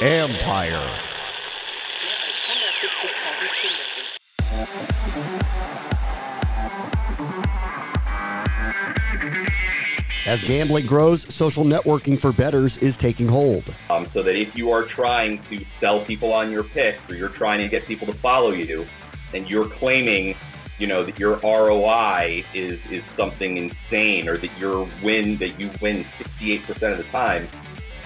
Empire. As gambling grows, social networking for bettors is taking hold. Um, so that if you are trying to sell people on your picks or you're trying to get people to follow you and you're claiming, you know, that your ROI is, is something insane or that your win, that you win 68% of the time,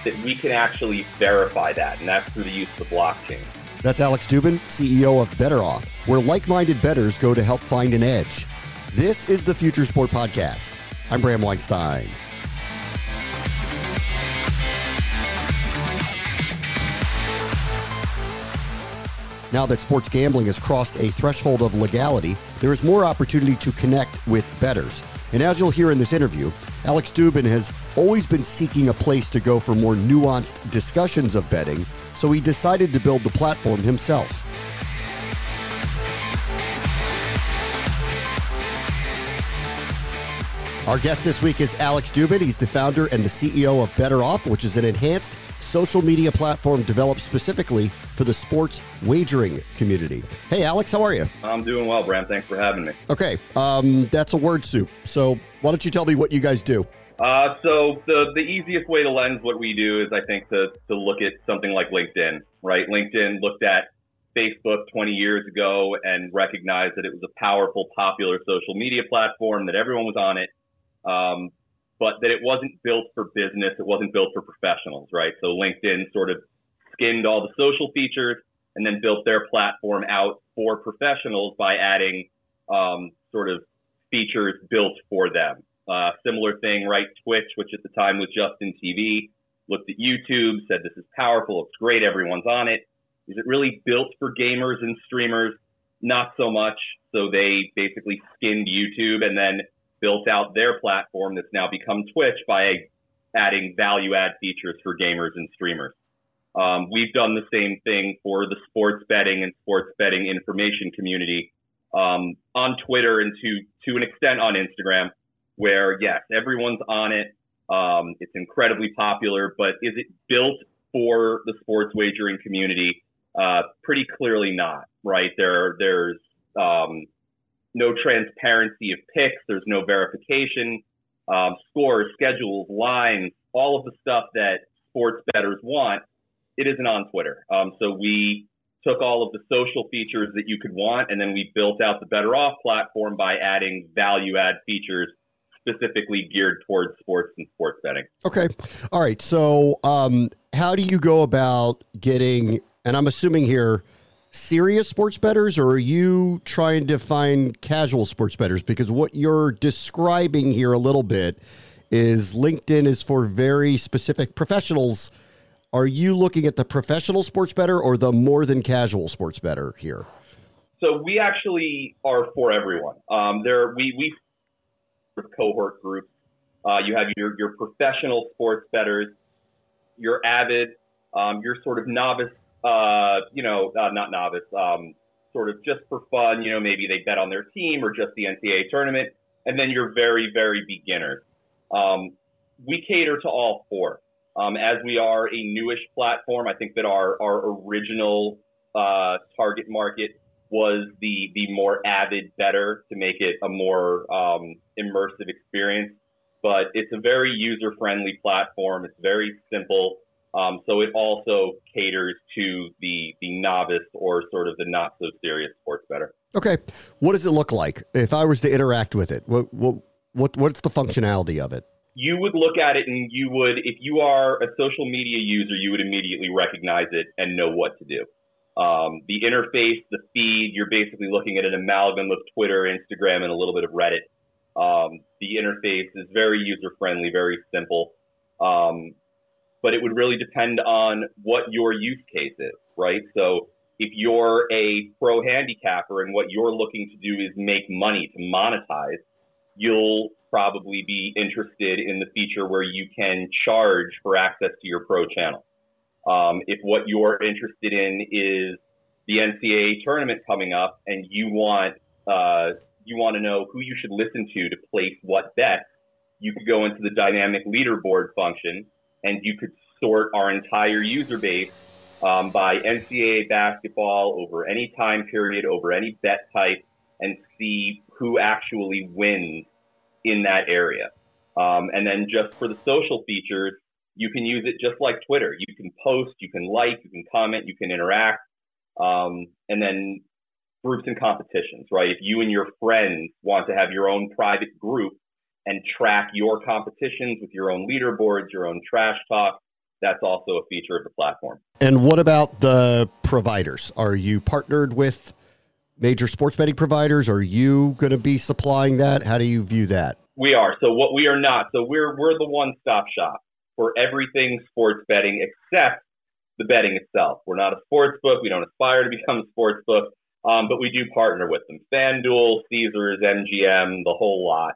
that we can actually verify that. And that's through the use of the blockchain. That's Alex Dubin, CEO of BettorOff, where like minded bettors go to help find an edge. This is the Future Sport Podcast. I'm Bram Weinstein. Now that sports gambling has crossed a threshold of legality, there is more opportunity to connect with bettors. And as you'll hear in this interview, Alex Dubin has always been seeking a place to go for more nuanced discussions of betting, so he decided to build the platform himself. Our guest this week is Alex Dubin. He's the founder and the CEO of BettorOff, which is an enhanced social media platform developed specifically for the sports wagering community. Hey, Alex, how are you? I'm doing well, Bram. Thanks for having me. Okay, um, that's a word soup. So why don't you tell me what you guys do? Uh, so the the easiest way to lens what we do is, I think, to to look at something like LinkedIn. Right? LinkedIn looked at Facebook 20 years ago and recognized that it was a powerful, popular social media platform that everyone was on it um, but that it wasn't built for business. It wasn't built for professionals, right? So LinkedIn sort of skinned all the social features and then built their platform out for professionals by adding um, sort of features built for them. Uh, similar thing, right? Twitch, which at the time was Justin TV, looked at YouTube, said this is powerful, it's great, everyone's on it. Is it really built for gamers and streamers? Not so much. So they basically skinned YouTube and then built out their platform that's now become Twitch by adding value add features for gamers and streamers. Um, we've done the same thing for the sports betting and sports betting information community um, on Twitter and to to an extent on Instagram, where yes, everyone's on it. Um, it's incredibly popular, but is it built for the sports wagering community? Uh, pretty clearly not. Right there, there's um, no transparency of picks. There's no verification, um, scores, schedules, lines, all of the stuff that sports bettors want. It isn't on Twitter. Um, so we took all of the social features that you could want, and then we built out the BettorOff platform by adding value add features specifically geared towards sports and sports betting. Okay. All right. So, um, how do you go about getting, and I'm assuming here, serious sports bettors or are you trying to find casual sports bettors? Because what you're describing here a little bit is LinkedIn is for very specific professionals. Are you looking at the professional sports bettor or the more than casual sports bettor here? So we actually are for everyone. Um, there we we cohort groups. Uh, you have your your professional sports bettors, your avid, um, your sort of novice uh, you know, uh, not novice, um, sort of just for fun, you know, maybe they bet on their team or just the NCAA tournament. And then you're very, very beginners. Um, we cater to all four. Um, as we are a newish platform, I think that our, our original uh, target market was the, the more avid bettor to make it a more um, immersive experience. But it's a very user friendly platform. It's very simple. Um, so it also caters to the the novice or sort of the not so serious sports bettor. Okay, what does it look like if I was to interact with it? What what, what what's the functionality of it? You would look at it and you would, if you are a social media user, you would immediately recognize it and know what to do. Um, the interface, the feed, you're basically looking at an amalgam of Twitter, Instagram, and a little bit of Reddit. Um, the interface is very user friendly, very simple. Um, but it would really depend on what your use case is, right? So if you're a pro handicapper and what you're looking to do is make money to monetize, you'll probably be interested in the feature where you can charge for access to your pro channel. Um, if what you're interested in is the NCAA tournament coming up and you want uh, you want to know who you should listen to to place what bets, you could go into the dynamic leaderboard function and you could sort our entire user base um, by NCAA basketball over any time period, over any bet type, and see who actually wins in that area. Um, and then just for the social features, you can use it just like Twitter. You can post, you can like, you can comment, you can interact. Um, and then groups and competitions, right? If you and your friends want to have your own private group and track your competitions with your own leaderboards, your own trash talk, that's also a feature of the platform. And what about the providers? Are you partnered with major sports betting providers? Are you going to be supplying that? How do you view that? We are. So what we are not. So we're we're the one-stop shop for everything sports betting except the betting itself. We're not a sports book. We don't aspire to become a sports book, um, but we do partner with them. FanDuel, Caesars, MGM, the whole lot.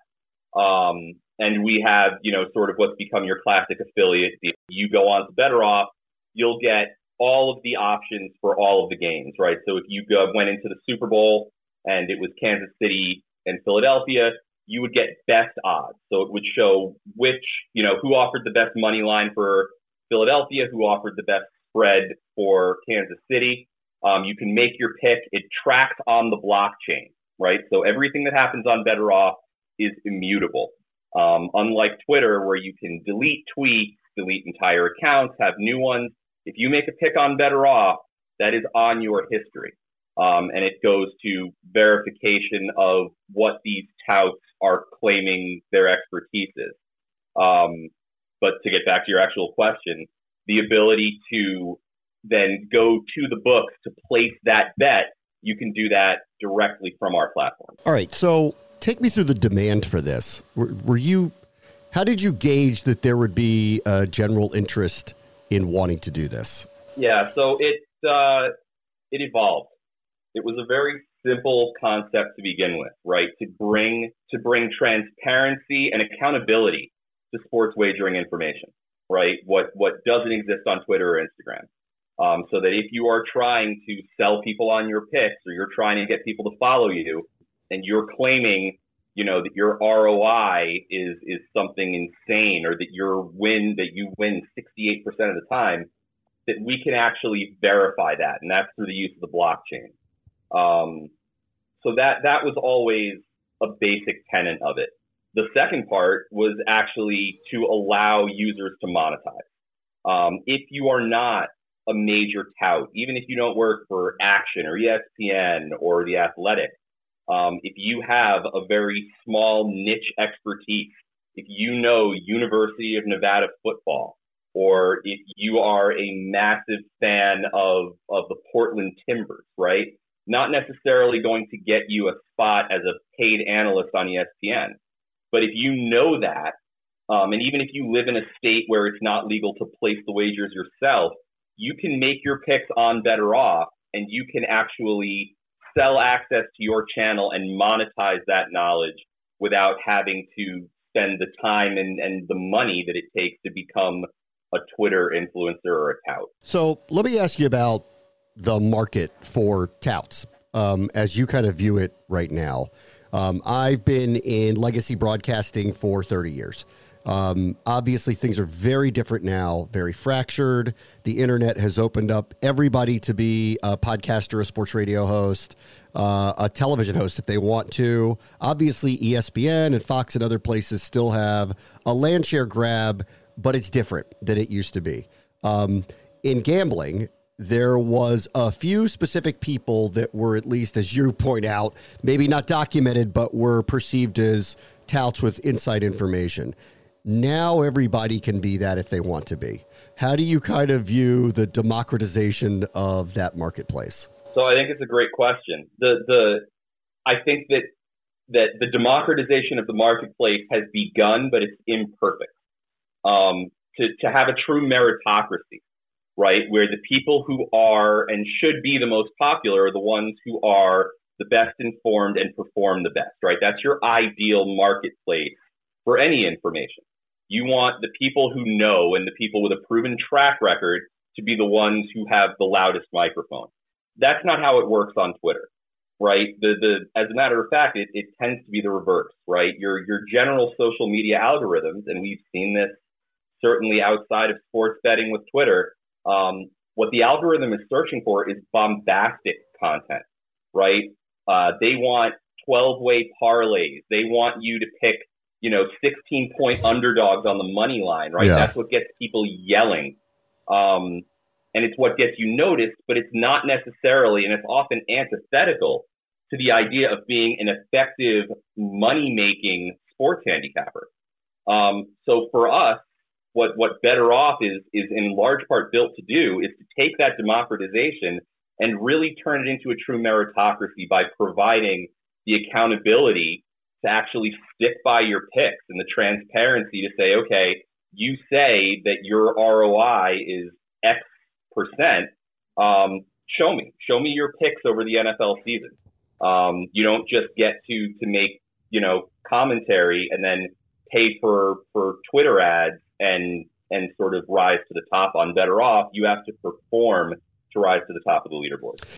Um, and we have, you know, sort of what's become your classic affiliate deal. You go on to BettorOff, you'll get all of the options for all of the games, right? So if you go, went into the Super Bowl and it was Kansas City and Philadelphia, you would get best odds. So it would show which, you know, who offered the best money line for Philadelphia, who offered the best spread for Kansas City. Um, you can make your pick. It tracks on the blockchain, right? So everything that happens on BettorOff is immutable. Um, unlike Twitter, where you can delete tweets, delete entire accounts, have new ones. If you make a pick on BettorOff, that is on your history. Um, and it goes to verification of what these touts are claiming their expertise is. Um, but to get back to your actual question, the ability to then go to the books to place that bet, you can do that directly from our platform. All right. So take me through the demand for this. Were, were you, how did you gauge that there would be a general interest in wanting to do this? Yeah. So it, uh, it evolved. It was a very simple concept to begin with, right? To bring, to bring transparency and accountability to sports wagering information right? What what doesn't exist on Twitter or Instagram. Um, so that if you are trying to sell people on your picks or you're trying to get people to follow you, and you're claiming, you know, that your ROI is is something insane or that your win that you win 68% of the time, that we can actually verify that, and that's through the use of the blockchain. Um, so that that was always a basic tenet of it. The second part was actually to allow users to monetize. Um, if you are not a major tout, even if you don't work for Action or ESPN or The Athletic, um, if you have a very small niche expertise, if you know University of Nevada football, or if you are a massive fan of, of the Portland Timbers, right? Not necessarily going to get you a spot as a paid analyst on ESPN. But if you know that, um, and even if you live in a state where it's not legal to place the wagers yourself, you can make your picks on BettorOff, and you can actually sell access to your channel and monetize that knowledge without having to spend the time and, and the money that it takes to become a Twitter influencer or a tout. So let me ask you about the market for touts um, as you kind of view it right now. Um, I've been in legacy broadcasting for 30 years. Um, obviously, things are very different now, very fractured. The internet has opened up everybody to be a podcaster, a sports radio host, uh, a television host if they want to. Obviously, ESPN and Fox and other places still have a land share grab, but it's different than it used to be. Um, in gambling, there was a few specific people that were at least as you point out maybe not documented but were perceived as touts with inside information now everybody can be that if they want to be how do you kind of view the democratization of that marketplace so i think it's a great question the the i think that that the democratization of the marketplace has begun but it's imperfect um, to, to have a true meritocracy, right? Where the people who are and should be the most popular are the ones who are the best informed and perform the best, right? That's your ideal marketplace for any information. You want the people who know and the people with a proven track record to be the ones who have the loudest microphone. That's not how it works on Twitter, right? The the as a matter of fact, it, it tends to be the reverse, right? Your your general social media algorithms, and we've seen this certainly outside of sports betting with Twitter. Um, what the algorithm is searching for is bombastic content, right? Uh, they want 12 way parlays. They want you to pick, you know, 16 point underdogs on the money line, right? Yeah. That's what gets people yelling. Um, and it's what gets you noticed, but it's not necessarily, and it's often antithetical to the idea of being an effective money making sports handicapper. Um, so for us, what, what BettorOff is, is in large part built to do is to take that democratization and really turn it into a true meritocracy by providing the accountability to actually stick by your picks and the transparency to say, okay, you say that your ROI is X percent. Um, show me, show me your picks over the NFL season. Um, you don't just get to to make you know commentary and then pay for for Twitter ads and and sort of rise to the top on BettorOff. You have to perform to rise to the top of the leaderboard.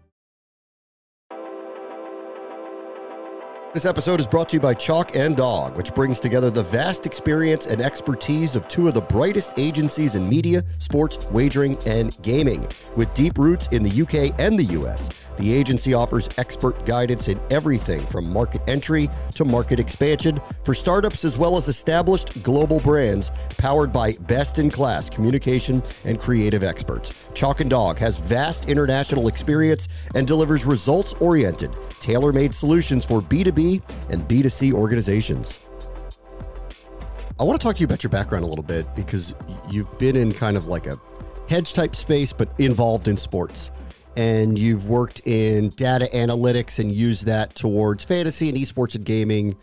This episode is brought to you by Chalk and Dog, which brings together the vast experience and expertise of two of the brightest agencies in media, sports, wagering, and gaming. With deep roots in the UK and the US, the agency offers expert guidance in everything from market entry to market expansion for startups as well as established global brands powered by best in class communication and creative experts. Chalk and Dog has vast international experience and delivers results oriented, tailor made solutions for B2B and B2C organizations. I want to talk to you about your background a little bit because you've been in kind of like a hedge type space, but involved in sports and you've worked in data analytics and used that towards fantasy and esports and gaming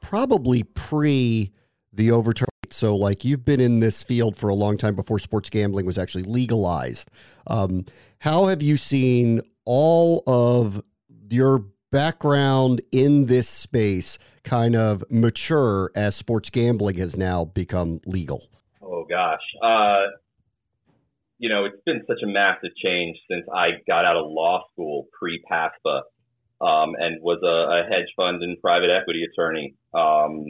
probably pre the overturn. So like you've been in this field for a long time before sports gambling was actually legalized. Um, how have you seen all of your background in this space kind of mature as sports gambling has now become legal? Oh gosh. Uh, you know, it's been such a massive change since I got out of law school pre PASPA um, and was a, a, hedge fund and private equity attorney um,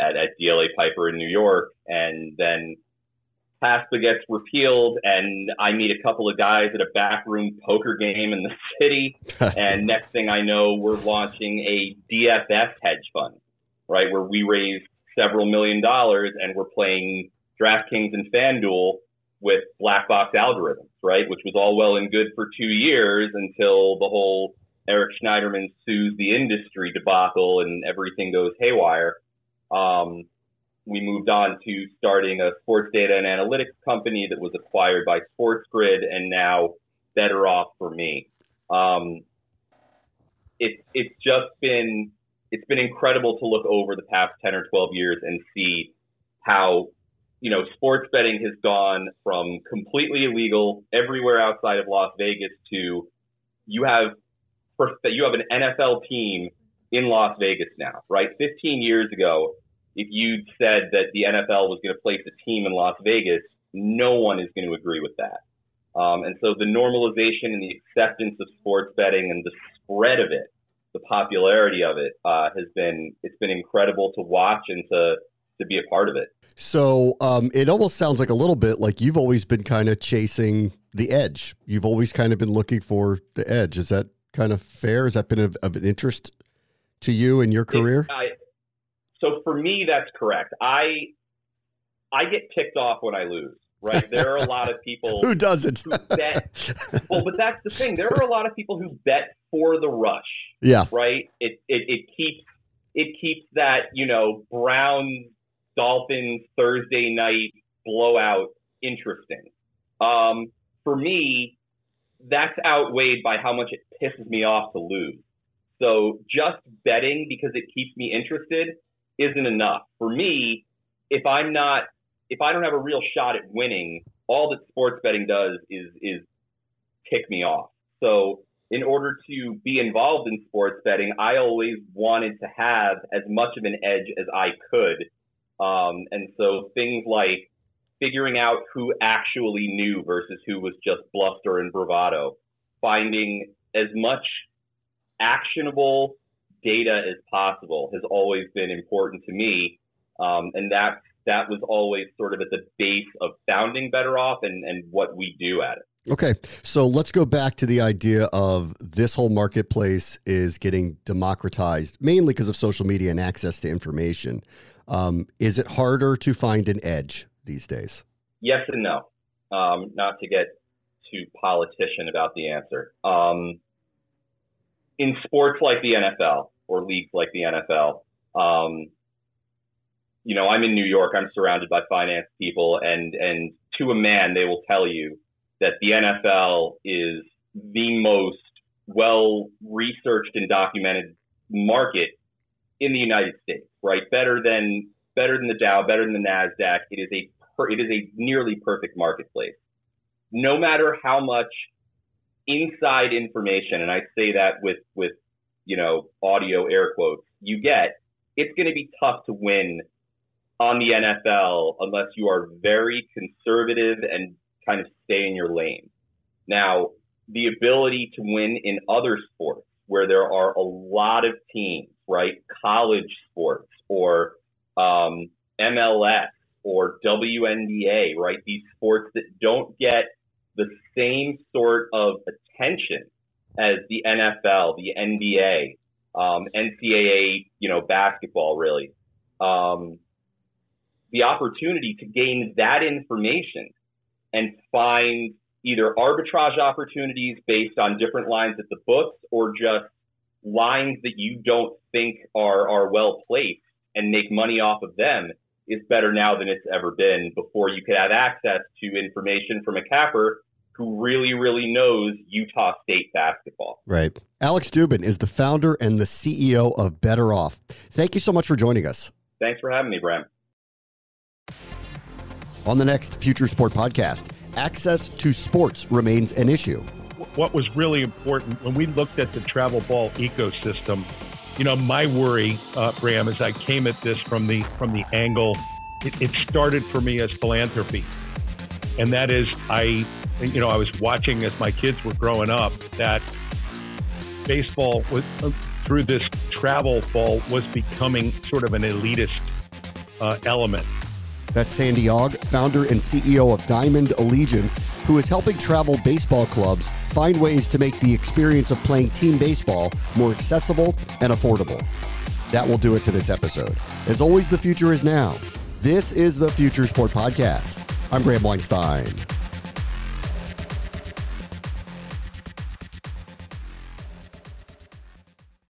at, at DLA Piper in New York. And then PASPA gets repealed, and I meet a couple of guys at a backroom poker game in the city. and next thing I know, we're launching a DFS hedge fund, right, where we raise several million dollars and we're playing DraftKings and FanDuel with black box algorithms, right? Which was all well and good for two years until the whole Eric Schneiderman sues the industry debacle and everything goes haywire. Um, we moved on to starting a sports data and analytics company that was acquired by SportsGrid and now BettorOff for me. Um, it, it's just been it's been incredible to look over the past 10 or 12 years and see how you know, sports betting has gone from completely illegal everywhere outside of Las Vegas to you have you have an NFL team in Las Vegas now, right? 15 years ago, if you'd said that the NFL was going to place a team in Las Vegas, no one is going to agree with that. Um, and so the normalization and the acceptance of sports betting and the spread of it, the popularity of it, uh, has been it's been incredible to watch and to to be a part of it. So um, it almost sounds like a little bit like you've always been kind of chasing the edge. You've always kind of been looking for the edge. Is that kind of fair? Has that been of, of an interest to you in your career? I, so for me, that's correct. I I get ticked off when I lose, right? There are a lot of people who doesn't who bet. Well, but that's the thing. There are a lot of people who bet for the rush. Yeah. Right. It it, it keeps it keeps that you know Browns Dolphins Thursday night blowout interesting. Um, for me, that's outweighed by how much it pisses me off to lose. So just betting because it keeps me interested isn't enough. For me, if I'm not, if I don't have a real shot at winning, all that sports betting does is is tick me off. So in order to be involved in sports betting, I always wanted to have as much of an edge as I could. Um, and so things like figuring out who actually knew versus who was just bluster and bravado, finding as much actionable data as possible has always been important to me. Um, and that that was always sort of at the base of founding BettorOff and, and what we do at it. Okay, so let's go back to the idea of this whole marketplace is getting democratized mainly because of social media and access to information. Um, is it harder to find an edge these days? Yes and no. Um, not to get too politician about the answer. Um, in sports like the NFL or leagues like the NFL, um, you know, I'm in New York. I'm surrounded by finance people, and and to a man, they will tell you that the NFL is the most well researched and documented market in the United States. Right, better than better than the Dow, better than the Nasdaq. It is a it is a nearly perfect marketplace. No matter how much inside information, and I say that with with you know audio air quotes, you get, it's going to be tough to win on the NFL unless you are very conservative and kind of stay in your lane. Now, the ability to win in other sports where there are a lot of teams, right? College sports or um, MLS or WNBA, right? These sports that don't get the same sort of attention as the NFL, the NBA, um, NCAA, you know, basketball, really. Um, the opportunity to gain that information and find either arbitrage opportunities based on different lines at the books or just lines that you don't think are, are well placed and make money off of them is better now than it's ever been. Before you could have access to information from a capper who really, really knows Utah State basketball. Right. Alex Dubin is the founder and the CEO of BettorOff. Thank you so much for joining us. Thanks for having me, Bram. On the next Future Sport podcast, access to sports remains an issue. What was really important when we looked at the travel ball ecosystem, you know, my worry, uh, Bram, is I came at this from the from the angle. It, it started for me as philanthropy, and that is I, you know, I was watching as my kids were growing up that baseball was uh, through this travel ball was becoming sort of an elitist uh, element that's Sandy Ogg, founder and CEO of Diamond Allegiance, who is helping travel baseball clubs find ways to make the experience of playing team baseball more accessible and affordable. That will do it for this episode. As always, the future is now. This is the Future Sport Podcast. I'm Bram Weinstein.